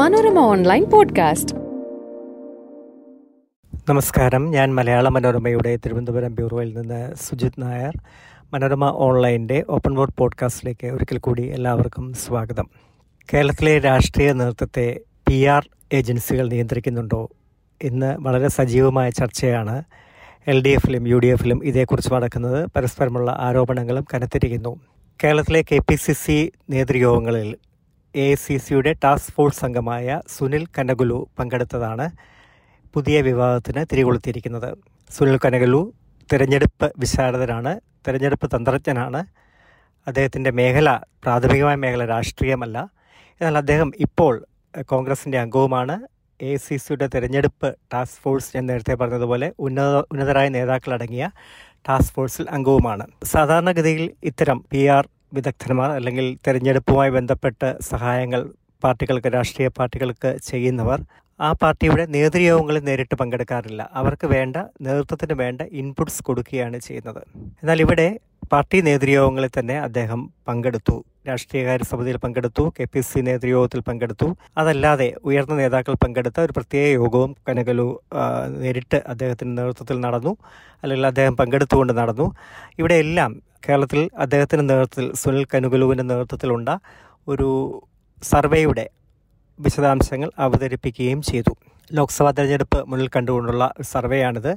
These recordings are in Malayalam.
Manorama online podcast. നമസ്കാരം. ഞാൻ മലയാള മനോരമയുടെ തിരുവനന്തപുരം ബ്യൂറോയിൽ നിന്ന് സുജിത് നായർ. മനോരമ ഓൺലൈന്റെ ഓപ്പൺ വോട്ട് പോഡ്കാസ്റ്റിലേക്ക് ഒരിക്കൽ കൂടി എല്ലാവർക്കും സ്വാഗതം. കേരളത്തിലെ രാഷ്ട്രീയ നേതൃത്വത്തെ പി ആർ ഏജൻസികൾ നിയന്ത്രിക്കുന്നുണ്ടോ ഇന്ന് വളരെ സജീവമായ ചർച്ചയാണ് എൽ ഡി എഫിലും യു ഡി എഫിലും ഇതേക്കുറിച്ച് നടക്കുന്നത്. പരസ്പരമുള്ള ആരോപണങ്ങളും കനത്തിരിക്കുന്നു. കേരളത്തിലെ കെ പി സി സി നേതൃയോഗങ്ങളിൽ എ സി സിയുടെ ടാസ്ക് ഫോഴ്സ് അംഗമായ സുനിൽ കനകുലു പങ്കെടുത്തതാണ് പുതിയ വിവാദത്തിന് തിരികൊളുത്തിയിരിക്കുന്നത്. സുനിൽ കനകുലു തിരഞ്ഞെടുപ്പ് വിശാരദനാണ് തിരഞ്ഞെടുപ്പ് തന്ത്രജ്ഞനാണ്. അദ്ദേഹത്തിന്റെ മേഖല പ്രാഥമികമായ മേഖല രാഷ്ട്രീയമല്ല. എന്നാൽ അദ്ദേഹം ഇപ്പോൾ കോൺഗ്രസിന്റെ അംഗവുമാണ്. എ സി സിയുടെ തിരഞ്ഞെടുപ്പ് ടാസ്ക് ഫോഴ്സ് ഞാൻ നേരത്തെ പറഞ്ഞതുപോലെ ഉന്നത ഉന്നതരായ നേതാക്കളടങ്ങിയ ടാസ്ക് ഫോഴ്സിൽ അംഗവുമാണ്. സാധാരണഗതിയിൽ ഇത്തരം പി ആർ വിദഗ്ധന്മാർ അല്ലെങ്കിൽ തിരഞ്ഞെടുപ്പുമായി ബന്ധപ്പെട്ട് സഹായങ്ങൾ പാർട്ടികൾക്ക് രാഷ്ട്രീയ പാർട്ടികൾക്ക് ചെയ്യുന്നവർ ആ പാർട്ടിയുടെ നേതൃയോഗങ്ങളിൽ നേരിട്ട് പങ്കെടുക്കാറില്ല. അവർക്ക് വേണ്ട നേതൃത്വത്തിന് വേണ്ട ഇൻപുട്സ് കൊടുക്കുകയാണ് ചെയ്യുന്നത്. എന്നാൽ ഇവിടെ പാർട്ടി നേതൃയോഗങ്ങളിൽ തന്നെ അദ്ദേഹം പങ്കെടുത്തു. രാഷ്ട്രീയകാര്യ സമിതിയിൽ പങ്കെടുത്തു കെ പി സി നേതൃയോഗത്തിൽ പങ്കെടുത്തു. അതല്ലാതെ ഉയർന്ന നേതാക്കൾ പങ്കെടുത്ത ഒരു പ്രത്യേക യോഗവും കനകലു നേരിട്ട് അദ്ദേഹത്തിന്റെ നേതൃത്വത്തിൽ നടന്നു. അല്ലെങ്കിൽ അദ്ദേഹം പങ്കെടുത്തുകൊണ്ട് നടന്നു. ഇവിടെ എല്ലാം കേരളത്തിൽ അദ്ദേഹത്തിന്റെ നേതൃത്വത്തിൽ സുനിൽ കനുകലുവിന്റെ നേതൃത്വത്തിലുണ്ട ഒരു സർവേയുടെ വിശദാംശങ്ങൾ അവതരിപ്പിക്കുകയും ചെയ്തു. ലോക്സഭാ തെരഞ്ഞെടുപ്പ് മുന്നിൽ കണ്ടുകൊണ്ടുള്ള സർവേയാണിത്.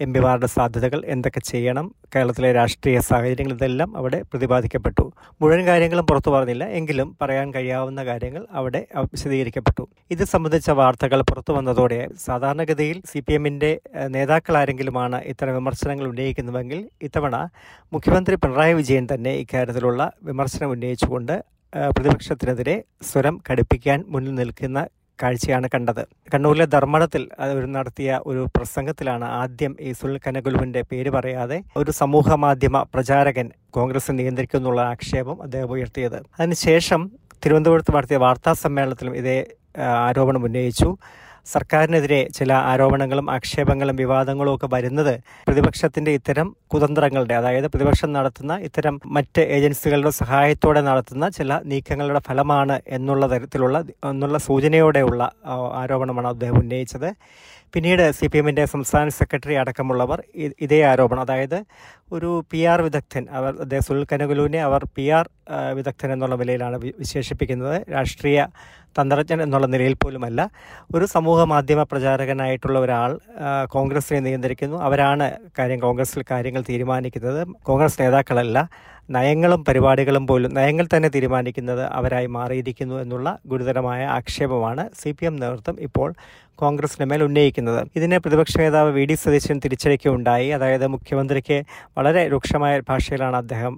എം പിമാരുടെ സാധ്യതകൾ എന്തൊക്കെ ചെയ്യണം? കേരളത്തിലെ രാഷ്ട്രീയ സാഹചര്യങ്ങൾ ഇതെല്ലാം അവിടെ പ്രതിപാദിക്കപ്പെട്ടു. മുഴുവൻ കാര്യങ്ങളും പുറത്തു പറഞ്ഞില്ല. എങ്കിലും പറയാൻ കഴിയാവുന്ന കാര്യങ്ങൾ അവിടെ അവ- വിശദീകരിക്കപ്പെട്ടു. ഇത് സംബന്ധിച്ച വാർത്തകൾ പുറത്തു വന്നതോടെ സാധാരണഗതിയിൽ സി പി എമ്മിന്റെ നേതാക്കൾ ആരെങ്കിലുമാണ് ഇത്തരം വിമർശനങ്ങൾ ഉന്നയിക്കുന്നുവെങ്കിൽ ഇത്തവണ മുഖ്യമന്ത്രി പിണറായി വിജയൻ തന്നെ ഇക്കാര്യത്തിലുള്ള വിമർശനം ഉന്നയിച്ചുകൊണ്ട് പ്രതിപക്ഷത്തിനെതിരെ സ്വരം കടുപ്പിക്കാൻ മുന്നിൽ നിൽക്കുന്ന കാഴ്ചയാണ് കണ്ടത്. കണ്ണൂരിലെ ധർമ്മടത്തിൽ അവർ നടത്തിയ ഒരു പ്രസംഗത്തിലാണ് ആദ്യം ഈ സുനിൽ കനകുലുവിന്റെ പേര് പറയാതെ ഒരു സമൂഹ മാധ്യമ പ്രചാരകൻ കോൺഗ്രസ് നിയന്ത്രിക്കുന്നുള്ള ആക്ഷേപം അദ്ദേഹം ഉയർത്തിയത്. അതിനുശേഷം തിരുവനന്തപുരത്ത് നടത്തിയ വാർത്താ സമ്മേളനത്തിലും ഇതേ ആരോപണം ഉന്നയിച്ചു. സർക്കാരിനെതിരെ ചില ആരോപണങ്ങളും ആക്ഷേപങ്ങളും വിവാദങ്ങളും ഒക്കെ വരുന്നത് പ്രതിപക്ഷത്തിന്റെ ഇത്തരം കുതന്ത്രങ്ങളുടെ അതായത് പ്രതിപക്ഷം നടത്തുന്ന ഇത്തരം മറ്റ് ഏജൻസികളുടെ സഹായത്തോടെ നടത്തുന്ന ചില നീക്കങ്ങളുടെ ഫലമാണ് എന്നുള്ള തരത്തിലുള്ള എന്നുള്ള സൂചനയോടെയുള്ള ആരോപണമാണ് അദ്ദേഹം ഉന്നയിച്ചത്. പിന്നീട് സി പി എമ്മിന്റെ സംസ്ഥാന സെക്രട്ടറി അടക്കമുള്ളവർ ഇതേ ആരോപണം അതായത് ഒരു പി ആർ വിദഗ്ധൻ. അവർ അദ്ദേഹം സുനിൽ കനകുലുവിനെ അവർ പി ആർ വിദഗ്ധൻ എന്നുള്ള നിലയിലാണ് വിശേഷിപ്പിക്കുന്നത്. രാഷ്ട്രീയ തന്ത്രജ്ഞൻ എന്നുള്ള നിലയിൽ പോലുമല്ല. ഒരു സമൂഹ മാധ്യമ പ്രചാരകനായിട്ടുള്ള ഒരാൾ കോൺഗ്രസിനെ നിയന്ത്രിക്കുന്നു. അവരാണ് കാര്യം കോൺഗ്രസിൽ കാര്യങ്ങൾ തീരുമാനിക്കുന്നത്. കോൺഗ്രസ് നേതാക്കളല്ല. നയങ്ങളും പരിപാടികളും പോലും നയങ്ങൾ തന്നെ തീരുമാനിക്കുന്നത് അവരായി മാറിയിരിക്കുന്നു എന്നുള്ള ഗുരുതരമായ ആക്ഷേപമാണ് സി പി എം നേതൃത്വം ഇപ്പോൾ കോൺഗ്രസിന് മേൽ ഉന്നയിക്കുന്നത്. ഇതിനെ പ്രതിപക്ഷ നേതാവ് വി ഡി സതീശൻ തിരിച്ചടിക്കുകയുണ്ടായി. അതായത് മുഖ്യമന്ത്രിക്ക് വളരെ രൂക്ഷമായ ഭാഷയിലാണ് അദ്ദേഹം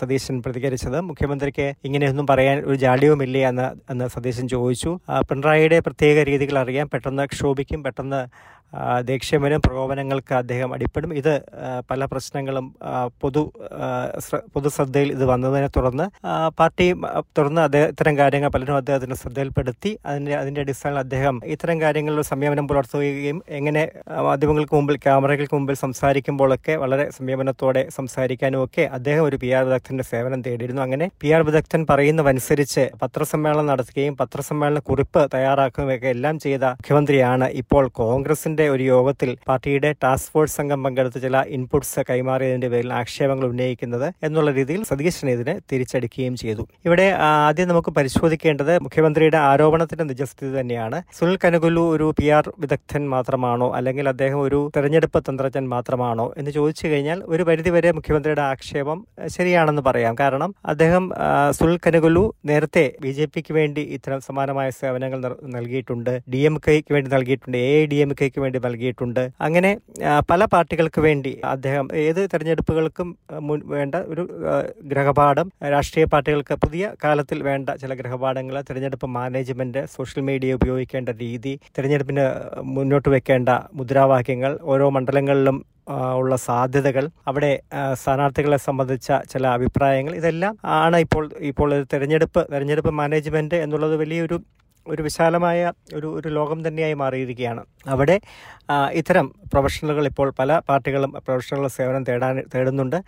സതീശൻ പ്രതികരിച്ചത്. മുഖ്യമന്ത്രിക്ക് ഇങ്ങനെയൊന്നും പറയാൻ ഒരു ജാഡ്യവുമില്ലേ എന്ന് എന്ന് സതീശൻ ചോദിച്ചു. പിണറായിയുടെ പ്രത്യേക രീതികൾ അറിയാം പെട്ടെന്ന് ക്ഷോഭിക്കും പെട്ടെന്ന് ആ, ദേഷ്യം പ്രകോപനങ്ങൾക്ക് അദ്ദേഹം അടിപ്പെടും. ഇത് പല പ്രശ്നങ്ങളും പൊതു പൊതുശ്രദ്ധയിൽ ഇത് വന്നതിനെ തുടർന്ന് പാർട്ടി തുടർന്ന് അദ്ദേഹം ഇത്തരം കാര്യങ്ങൾ പലരും അദ്ദേഹത്തിന് ശ്രദ്ധയിൽപ്പെടുത്തി. അതിന്റെ അതിന്റെ അടിസ്ഥാനത്തിൽ അദ്ദേഹം ഇത്തരം കാര്യങ്ങളിൽ സംയമനം പുലർത്തുകയും എങ്ങനെ മാധ്യമങ്ങൾക്ക് മുമ്പിൽ ക്യാമറകൾക്ക് മുമ്പിൽ സംസാരിക്കുമ്പോഴൊക്കെ വളരെ സംയമനത്തോടെ സംസാരിക്കാനും ഒക്കെ അദ്ദേഹം ഒരു പി ആർ വിദഗ്ധന്റെ സേവനം തേടിയിരുന്നു. അങ്ങനെ പി ആർ വിദഗ്ധൻ പറയുന്നതനുസരിച്ച് പത്രസമ്മേളനം നടത്തുകയും പത്രസമ്മേളന കുറിപ്പ് തയ്യാറാക്കുകയും ഒക്കെ എല്ലാം ചെയ്ത മുഖ്യമന്ത്രിയാണ് ഇപ്പോൾ കോൺഗ്രസിന്റെ ഒരു യോഗത്തിൽ പാർട്ടിയുടെ ടാസ്ക് ഫോഴ്സ് സംഘം പങ്കെടുത്ത ചില ഇൻപുട്സ് കൈമാറിയതിന്റെ പേരിൽ ആക്ഷേപങ്ങൾ ഉന്നയിക്കുന്നത് എന്നുള്ള രീതിയിൽ സതീശൻ ഇതിനെ തിരിച്ചടിക്കുകയും ചെയ്തു. ഇവിടെ ആദ്യം നമുക്ക് പരിശോധിക്കേണ്ടത് മുഖ്യമന്ത്രിയുടെ ആരോപണത്തിന്റെ നിജസ്ഥിതി തന്നെയാണ്. സുനിൽ കനകുലു ഒരു പി ആർ വിദഗ്ധൻ മാത്രമാണോ അല്ലെങ്കിൽ അദ്ദേഹം ഒരു തെരഞ്ഞെടുപ്പ് തന്ത്രജ്ഞൻ മാത്രമാണോ എന്ന് ചോദിച്ചു കഴിഞ്ഞാൽ ഒരു പരിധിവരെ മുഖ്യമന്ത്രിയുടെ ആക്ഷേപം ശരിയാണെന്ന് പറയാം. കാരണം അദ്ദേഹം സുനിൽ കനകുലു നേരത്തെ ബി ജെ പിക്ക് വേണ്ടി ഇത്തരം സമാനമായ സേവനങ്ങൾ നൽകിയിട്ടുണ്ട് ഡി എം കെക്ക് വേണ്ടി നൽകിയിട്ടുണ്ട് എ ഡി എം കെക്ക് വേണ്ടി നൽകിയിട്ടുണ്ട്. അങ്ങനെ പല പാർട്ടികൾക്ക് വേണ്ടി അദ്ദേഹം ഏത് തെരഞ്ഞെടുപ്പുകൾക്കും വേണ്ട ഒരു ഗ്രഹപാഠം രാഷ്ട്രീയ പാർട്ടികൾക്ക് പുതിയ കാലത്തിൽ വേണ്ട ചില ഗ്രഹപാഠങ്ങൾ തെരഞ്ഞെടുപ്പ് മാനേജ്മെന്റ് സോഷ്യൽ മീഡിയ ഉപയോഗിക്കേണ്ട രീതി തെരഞ്ഞെടുപ്പിന് മുന്നോട്ട് വെക്കേണ്ട മുദ്രാവാക്യങ്ങൾ ഓരോ മണ്ഡലങ്ങളിലും ഉള്ള സാധ്യതകൾ അവിടെ സ്ഥാനാർത്ഥികളെ സംബന്ധിച്ച ചില അഭിപ്രായങ്ങൾ ഇതെല്ലാം ആണ് ഇപ്പോൾ ഇപ്പോൾ ഒരു തെരഞ്ഞെടുപ്പ് തെരഞ്ഞെടുപ്പ് മാനേജ്മെന്റ് എന്നുള്ളത് വലിയൊരു ഒരു വിശാലമായ ഒരു ഒരു ലോകം തന്നെയായി മാറിയിരിക്കുകയാണ്. അവിടെ ഇത്തരം പ്രൊഫഷണലുകൾ ഇപ്പോൾ പല പാർട്ടികളും പ്രൊഫഷണൽ സേവനം തേടാൻ തേടുന്നുണ്ട്.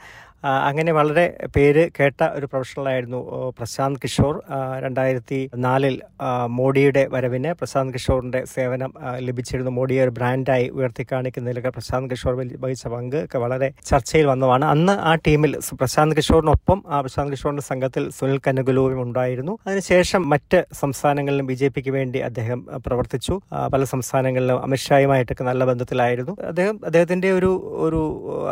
അങ്ങനെ വളരെ പേര് കേട്ട ഒരു പ്രൊഫഷണലായിരുന്നു പ്രശാന്ത് കിഷോർ. രണ്ടായിരത്തി നാലിൽ മോഡിയുടെ വരവിന് പ്രശാന്ത് കിഷോറിന്റെ സേവനം ലഭിച്ചിരുന്നു. മോഡിയെ ഒരു ബ്രാൻഡായി ഉയർത്തിക്കാണിക്കുന്നതിലൊക്കെ പ്രശാന്ത് കിഷോർ വഹിച്ച പങ്ക് ഒക്കെ വളരെ ചർച്ചയിൽ വന്നതാണ്. അന്ന് ആ ടീമിൽ പ്രശാന്ത് കിഷോറിനൊപ്പം ആ പ്രശാന്ത് കിഷോറിന്റെ സംഘത്തിൽ സുനിൽ കനകുലുവും ഉണ്ടായിരുന്നു. അതിനുശേഷം മറ്റ് സംസ്ഥാനങ്ങളിലും ബി ജെ പിക്ക് വേണ്ടി അദ്ദേഹം പ്രവർത്തിച്ചു. പല സംസ്ഥാനങ്ങളിലും അമിത്ഷായുമായിട്ടൊക്കെ നല്ല ബന്ധത്തിലായിരുന്നു. അദ്ദേഹം അദ്ദേഹത്തിന്റെ ഒരു ഒരു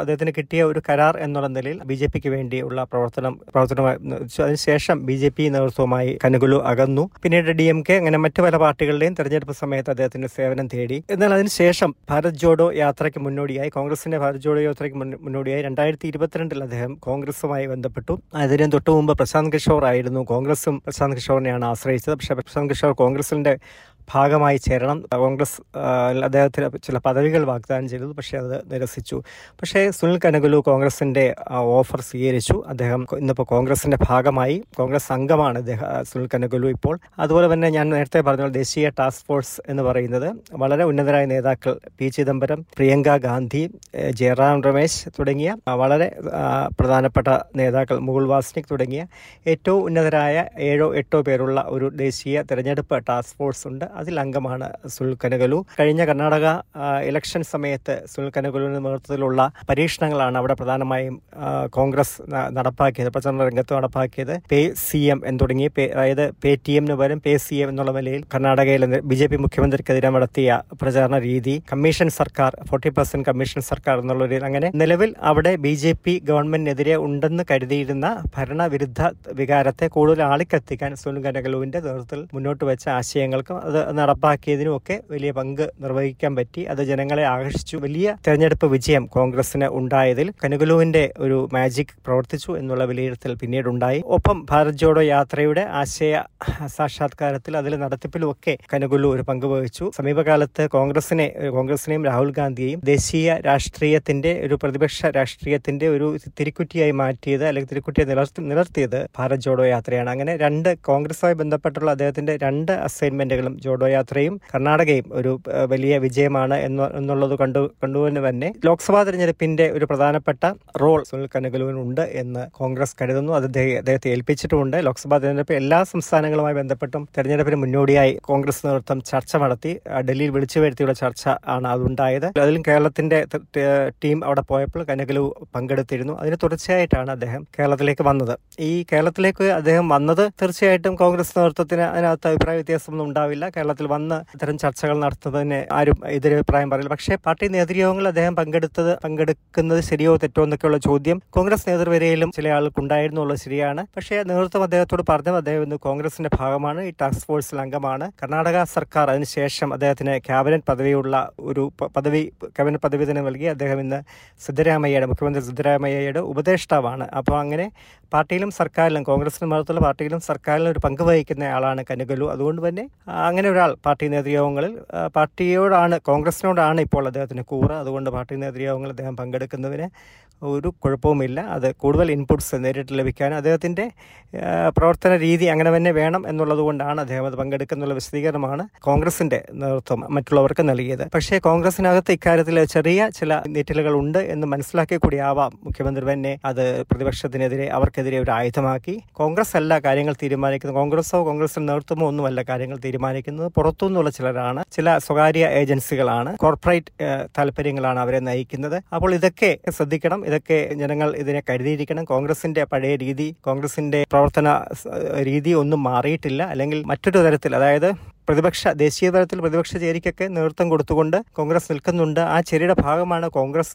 അദ്ദേഹത്തിന് കിട്ടിയ ഒരു കരാർ എന്നുള്ള നിലയിൽ ബി ജെ പിക്ക് വേണ്ടിയുള്ള പ്രവർത്തനം പ്രവർത്തനമായി അതിനുശേഷം ബി ജെ പി നേതൃത്വമായി കനകുലു അകന്നു. പിന്നീട് ഡി എം കെ അങ്ങനെ മറ്റു പല പാർട്ടികളുടെയും തെരഞ്ഞെടുപ്പ് സമയത്ത് അദ്ദേഹത്തിന്റെ സേവനം തേടി. എന്നാൽ അതിനുശേഷം ഭാരത് ജോഡോ യാത്രയ്ക്ക് മുന്നോടിയായി കോൺഗ്രസിന്റെ ഭാരത് ജോഡോ യാത്രയ്ക്ക് മുന്നോടിയായി രണ്ടായിരത്തി ഇരുപത്തിരണ്ടിൽ അദ്ദേഹം കോൺഗ്രസുമായി ബന്ധപ്പെട്ടു. അതിന് തൊട്ടു മുമ്പ് പ്രശാന്ത് കിഷോർ ആയിരുന്നു കോൺഗ്രസും പ്രശാന്ത് കിഷോറിനെയാണ് ആശ്രയിച്ചത്. പക്ഷേ പ്രശാന്ത് കിഷോർ കോൺഗ്രസിന്റെ ഭാഗമായി ചേരണം. കോൺഗ്രസ് അദ്ദേഹത്തിന് ചില പദവികൾ വാഗ്ദാനം ചെയ്തത് പക്ഷേ അത് നിരസിച്ചു. പക്ഷേ സുനിൽ കനകുലു കോൺഗ്രസിന്റെ ഓഫർ സ്വീകരിച്ചു. അദ്ദേഹം ഇന്നിപ്പോൾ കോൺഗ്രസിന്റെ ഭാഗമായി കോൺഗ്രസ് അംഗമാണ് അദ്ദേഹം സുനിൽ കനകുലു ഇപ്പോൾ. അതുപോലെ തന്നെ ഞാൻ നേരത്തെ പറഞ്ഞ ദേശീയ ടാസ്ക് ഫോഴ്സ് എന്ന് പറയുന്നത് വളരെ ഉന്നതരായ നേതാക്കൾ പി. ചിദംബരം പ്രിയങ്ക ഗാന്ധി ജയറാം രമേശ് തുടങ്ങിയ വളരെ പ്രധാനപ്പെട്ട നേതാക്കൾ മുകുൾ വാസ്നിക് തുടങ്ങിയ ഏറ്റവും ഉന്നതരായ ഏഴോ എട്ടോ പേരുള്ള ഒരു ദേശീയ തെരഞ്ഞെടുപ്പ് ടാസ്ക് ഫോഴ്സ് ഉണ്ട്. സുനിൽ കനകലു. കഴിഞ്ഞ കർണാടക ഇലക്ഷൻ സമയത്ത് കനകലുവിന്റെ നേതൃത്വത്തിലുള്ള പരീക്ഷണങ്ങളാണ് അവിടെ പ്രധാനമായും കോൺഗ്രസ് നടപ്പാക്കിയത് പ്രചരണ രംഗത്ത് നടപ്പാക്കിയത്. പേ സി എം എന്ന് തുടങ്ങി അതായത് പേ ടി എമ്മിന് പകരം പേ സി എം എന്നുള്ള നിലയിൽ കർണാടകയിൽ ബി ജെ പി മുഖ്യമന്ത്രിക്കെതിരെ നടത്തിയ പ്രചാരണ രീതി. കമ്മീഷൻ സർക്കാർ ഫോർട്ടി പെർസെന്റ് കമ്മീഷൻ സർക്കാർ എന്നുള്ള രീതി അങ്ങനെ നിലവിൽ അവിടെ ബി ജെ പി ഗവൺമെന്റിനെതിരെ ഉണ്ടെന്ന് കരുതിയിരുന്ന ഭരണവിരുദ്ധ വികാരത്തെ കൂടുതൽ ആളിക്കത്തിക്കാൻ സുനിൽ കനകലുവിന്റെ നേതൃത്വത്തിൽ മുന്നോട്ട് വെച്ച ആശയങ്ങൾക്കും അത് നടപ്പാക്കിയതിനും ഒക്കെ വലിയ പങ്ക് നിർവഹിക്കാൻ പറ്റി. അത് ജനങ്ങളെ ആകർഷിച്ചു. വലിയ തെരഞ്ഞെടുപ്പ് വിജയം കോൺഗ്രസിന് ഉണ്ടായതിൽ കനകലുവിന്റെ ഒരു മാജിക് പ്രവർത്തിച്ചു എന്നുള്ള വിലയിരുത്തൽ പിന്നീടുണ്ടായി. ഒപ്പം ഭാരത് ജോഡോ യാത്രയുടെ ആശയ സാക്ഷാത്കാരത്തിൽ അതിൽ നടത്തിപ്പിലും ഒക്കെ കനകുലു ഒരു പങ്ക് വഹിച്ചു. സമീപകാലത്ത് കോൺഗ്രസിനെ കോൺഗ്രസിനെയും രാഹുൽ ഗാന്ധിയെയും ദേശീയ രാഷ്ട്രീയത്തിന്റെ ഒരു പ്രതിപക്ഷ രാഷ്ട്രീയത്തിന്റെ ഒരു തിരിക്കുറ്റിയായി മാറ്റിയത് അല്ലെങ്കിൽ തിരിക്കുറ്റിയെ നിലർത്തി നിലർത്തിയത് ഭാരത് ജോഡോ യാത്രയാണ്. അങ്ങനെ രണ്ട് കോൺഗ്രസുമായി ബന്ധപ്പെട്ടുള്ള അദ്ദേഹത്തിന്റെ രണ്ട് അസൈൻമെന്റുകളും ജോഡോ യാത്രയും കർണാടകയും ഒരു വലിയ വിജയമാണ് എന്ന് എന്നുള്ളത് കണ്ടു കണ്ടുവെന്ന് തന്നെ ലോക്സഭാ തെരഞ്ഞെടുപ്പിന്റെ ഒരു പ്രധാനപ്പെട്ട റോൾ സുനിൽ കനകലുവിനുണ്ട് എന്ന് കോൺഗ്രസ് കരുതുന്നു. അത് അദ്ദേഹ- അദ്ദേഹത്തെ ഏൽപ്പിച്ചിട്ടുമുണ്ട്. ലോക്സഭാ തെരഞ്ഞെടുപ്പ് എല്ലാ സംസ്ഥാനങ്ങളുമായി ബന്ധപ്പെട്ടും തെരഞ്ഞെടുപ്പിന് മുന്നോടിയായി കോൺഗ്രസ് നേതൃത്വം ചർച്ച നടത്തി. ഡൽഹിയിൽ വിളിച്ചു വരുത്തിയുള്ള ചർച്ച ആണ് അതുണ്ടായത്. അതിലും കേരളത്തിന്റെ ടീം അവിടെ പോയപ്പോൾ കനകലു പങ്കെടുത്തിരുന്നു. അതിന് തുടർച്ചയായിട്ടാണ് അദ്ദേഹം കേരളത്തിലേക്ക് വന്നത്. ഈ കേരളത്തിലേക്ക് അദ്ദേഹം വന്നത് തീർച്ചയായിട്ടും കോൺഗ്രസ് നേതൃത്വത്തിന് അതിനകത്ത് അഭിപ്രായ വ്യത്യാസമൊന്നും ഉണ്ടാവില്ല. കേരളത്തിൽ വന്ന് ഇത്തരം ചർച്ചകൾ നടത്തുന്നതിന് ആരും എതിരഭിപ്രായം പറയില്ല. പക്ഷേ പാർട്ടി നേതൃയോഗങ്ങൾ അദ്ദേഹം പങ്കെടുത്തത് പങ്കെടുക്കുന്നത് ശരിയോ തെറ്റോ എന്നൊക്കെയുള്ള ചോദ്യം കോൺഗ്രസ് നേതൃവരയിലും ചില ആൾക്ക് ഉണ്ടായിരുന്നു എന്നുള്ളത് ശരിയാണ്. പക്ഷേ നേതൃത്വം അദ്ദേഹത്തോട് പറഞ്ഞു അദ്ദേഹം ഇന്ന് കോൺഗ്രസിന്റെ ഭാഗമാണ് ഈ ടാസ്ക് ഫോഴ്സിൽ അംഗമാണ്. കർണാടക സർക്കാർ അതിനുശേഷം അദ്ദേഹത്തിന് ക്യാബിനറ്റ് പദവിയുള്ള ഒരു പദവി ക്യാബിനറ്റ് പദവി തന്നെ നൽകി. അദ്ദേഹം ഇന്ന് സിദ്ധരാമയ്യയുടെ മുഖ്യമന്ത്രി സിദ്ധരാമയ്യയുടെ ഉപദേഷ്ടാവാണ്. അപ്പോൾ അങ്ങനെ പാർട്ടിയിലും സർക്കാരിലും കോൺഗ്രസിന് മതത്തിലുള്ള പാർട്ടിയിലും സർക്കാരിലും ഒരു പങ്ക് വഹിക്കുന്ന ആളാണ് കനകലു. അതുകൊണ്ട് തന്നെ അങ്ങനെ ഒരാൾ പാർട്ടി നേതൃയോഗങ്ങളിൽ പാർട്ടിയോടാണ് കോൺഗ്രസിനോടാണ് ഇപ്പോൾ അദ്ദേഹത്തിന് കൂറ്. അതുകൊണ്ട് പാർട്ടി നേതൃയോഗങ്ങളിൽ അദ്ദേഹം പങ്കെടുക്കുന്നതിന് ഒരു കുഴപ്പവുമില്ല. അത് കൂടുതൽ ഇൻപുട്സ് നേരിട്ട് ലഭിക്കാൻ അദ്ദേഹത്തിന്റെ പ്രവർത്തന രീതി അങ്ങനെ തന്നെ വേണം എന്നുള്ളത് കൊണ്ടാണ് അദ്ദേഹം അത് പങ്കെടുക്കുന്നുള്ള വിശദീകരണമാണ് കോൺഗ്രസിന്റെ നേതൃത്വം മറ്റുള്ളവർക്ക് നൽകിയത്. പക്ഷേ കോൺഗ്രസിനകത്ത് ഇക്കാര്യത്തിൽ ചെറിയ ചില നീറ്റലുകൾ ഉണ്ട് എന്ന് മനസ്സിലാക്കി കൂടിയാവാം മുഖ്യമന്ത്രി തന്നെ അത് പ്രതിപക്ഷത്തിനെതിരെ അവർക്കെതിരെ ഒരു ആയുധമാക്കി. കോൺഗ്രസ് അല്ല കാര്യങ്ങൾ തീരുമാനിക്കുന്നത്. കോൺഗ്രസോ കോൺഗ്രസിന്റെ നേതൃത്വമോ ഒന്നുമല്ല കാര്യങ്ങൾ തീരുമാനിക്കുന്നത്. പുറത്തുനിന്നുള്ള ചിലരാണ്. ചില സ്വകാര്യ ഏജൻസികളാണ്. കോർപ്പറേറ്റ് താല്പര്യങ്ങളാണ് അവരെ നയിക്കുന്നത്. അപ്പോൾ ഇതൊക്കെ ശ്രദ്ധിക്കണം. ഇതൊക്കെ ജനങ്ങൾ ഇതിനെ കരുതിയിരിക്കണം. കോൺഗ്രസിന്റെ പഴയ രീതി കോൺഗ്രസിന്റെ പ്രവർത്തന രീതി ഒന്നും മാറിയിട്ടില്ല. അല്ലെങ്കിൽ മറ്റൊരു തരത്തിൽ അതായത് പ്രതിപക്ഷ ദേശീയ തലത്തിൽ പ്രതിപക്ഷ ചേരിക്കൊക്കെ നേതൃത്വം കൊടുത്തുകൊണ്ട് കോൺഗ്രസ് നിൽക്കുന്നുണ്ട്. ആ ചേരിയുടെ ഭാഗമാണ് കോൺഗ്രസ്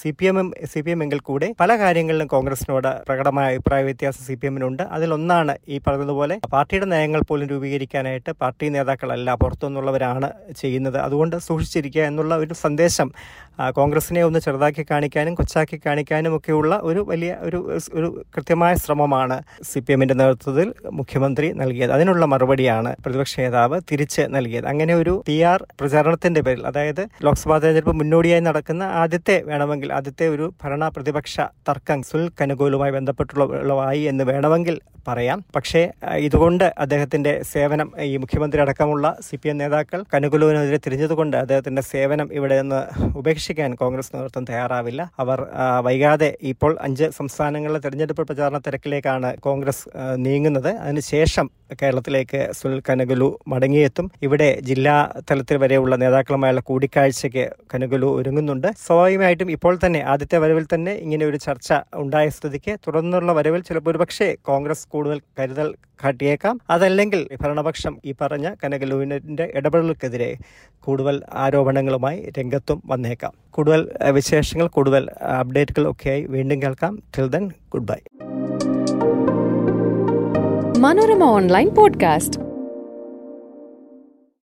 സി പി എമ്മും സി പി എം കൂടെ പല കാര്യങ്ങളിലും കോൺഗ്രസിനോട് പ്രകടമായ അഭിപ്രായ വ്യത്യാസം സി പി എമ്മിനുണ്ട് അതിലൊന്നാണ് ഈ പറഞ്ഞതുപോലെ പാർട്ടിയുടെ നയങ്ങൾ പോലും രൂപീകരിക്കാനായിട്ട് പാർട്ടി നേതാക്കളല്ല പുറത്തുനിന്നുള്ളവരാണ് ചെയ്യുന്നത്. അതുകൊണ്ട് സൂക്ഷിച്ചിരിക്കുക എന്നുള്ള ഒരു സന്ദേശം കോൺഗ്രസിനെ ഒന്ന് ചെറുതാക്കി കാണിക്കാനും കൊച്ചാക്കി കാണിക്കാനും ഒക്കെയുള്ള ഒരു വലിയ ഒരു ഒരു കൃത്യമായ ശ്രമമാണ് സി പി എമ്മിന്റെ നേതൃത്വത്തിൽ മുഖ്യമന്ത്രി നൽകിയത്. അതിനുള്ള മറുപടിയാണ് പ്രതിപക്ഷ നേതാവ് തിരിച്ച് നൽകിയത്. അങ്ങനെ ഒരു ടി ആർ പ്രചാരണത്തിന്റെ പേരിൽ അതായത് ലോക്സഭാ തെരഞ്ഞെടുപ്പ് മുന്നോടിയായി നടക്കുന്ന ആദ്യത്തെ വേണമെങ്കിൽ ആദ്യത്തെ ഒരു ഭരണ പ്രതിപക്ഷ തർക്കം സുൽ കനുകൂലുമായി ബന്ധപ്പെട്ടുള്ളവായി എന്ന് വേണമെങ്കിൽ പറയാം. പക്ഷേ ഇതുകൊണ്ട് അദ്ദേഹത്തിന്റെ സേവനം ഈ മുഖ്യമന്ത്രി അടക്കമുള്ള സി പി എം നേതാക്കൾ കനുകുലുവിനെതിരെ തിരിഞ്ഞതുകൊണ്ട് അദ്ദേഹത്തിന്റെ സേവനം ഇവിടെ നിന്ന് ഉപേക്ഷിക്കാൻ കോൺഗ്രസ് നേതൃത്വം തയ്യാറാവില്ല. അവർ വൈകാതെ ഇപ്പോൾ അഞ്ച് സംസ്ഥാനങ്ങളിലെ തെരഞ്ഞെടുപ്പ് പ്രചാരണ തിരക്കിലേക്കാണ് കോൺഗ്രസ് നീങ്ങുന്നത്. അതിനുശേഷം കേരളത്തിലേക്ക് സുൽ കനകുലു മടങ്ങിയെത്തും ഇവിടെ ജില്ലാ തലത്തിൽ വരെയുള്ള നേതാക്കളുമായുള്ള കൂടിക്കാഴ്ചയ്ക്ക് കനകുലു ഒരുങ്ങുന്നുണ്ട്. സ്വാഭാവികമായിട്ടും ഇപ്പോൾ തന്നെ ആദ്യത്തെ വരവിൽ തന്നെ ഇങ്ങനെ ഒരു ചർച്ച ഉണ്ടായ സ്ഥിതിക്ക് തുടർന്നുള്ള വരവിൽ ചിലപ്പോൾ ഒരുപക്ഷെ കോൺഗ്രസ് കൂടുതൽ കരുതൽ കാട്ടിയേക്കാം. അതല്ലെങ്കിൽ ഭരണപക്ഷം ഈ പറഞ്ഞ കനകലുവിനെ ഇടപെടലുകൾക്കെതിരെ കൂടുതൽ ആരോപണങ്ങളുമായി രംഗത്തും വന്നേക്കാം. കൂടുതൽ വിശേഷങ്ങൾ കൂടുതൽ അപ്ഡേറ്റുകൾ ഒക്കെയായി വീണ്ടും കേൾക്കാം. Till then goodbye Manorama online podcast.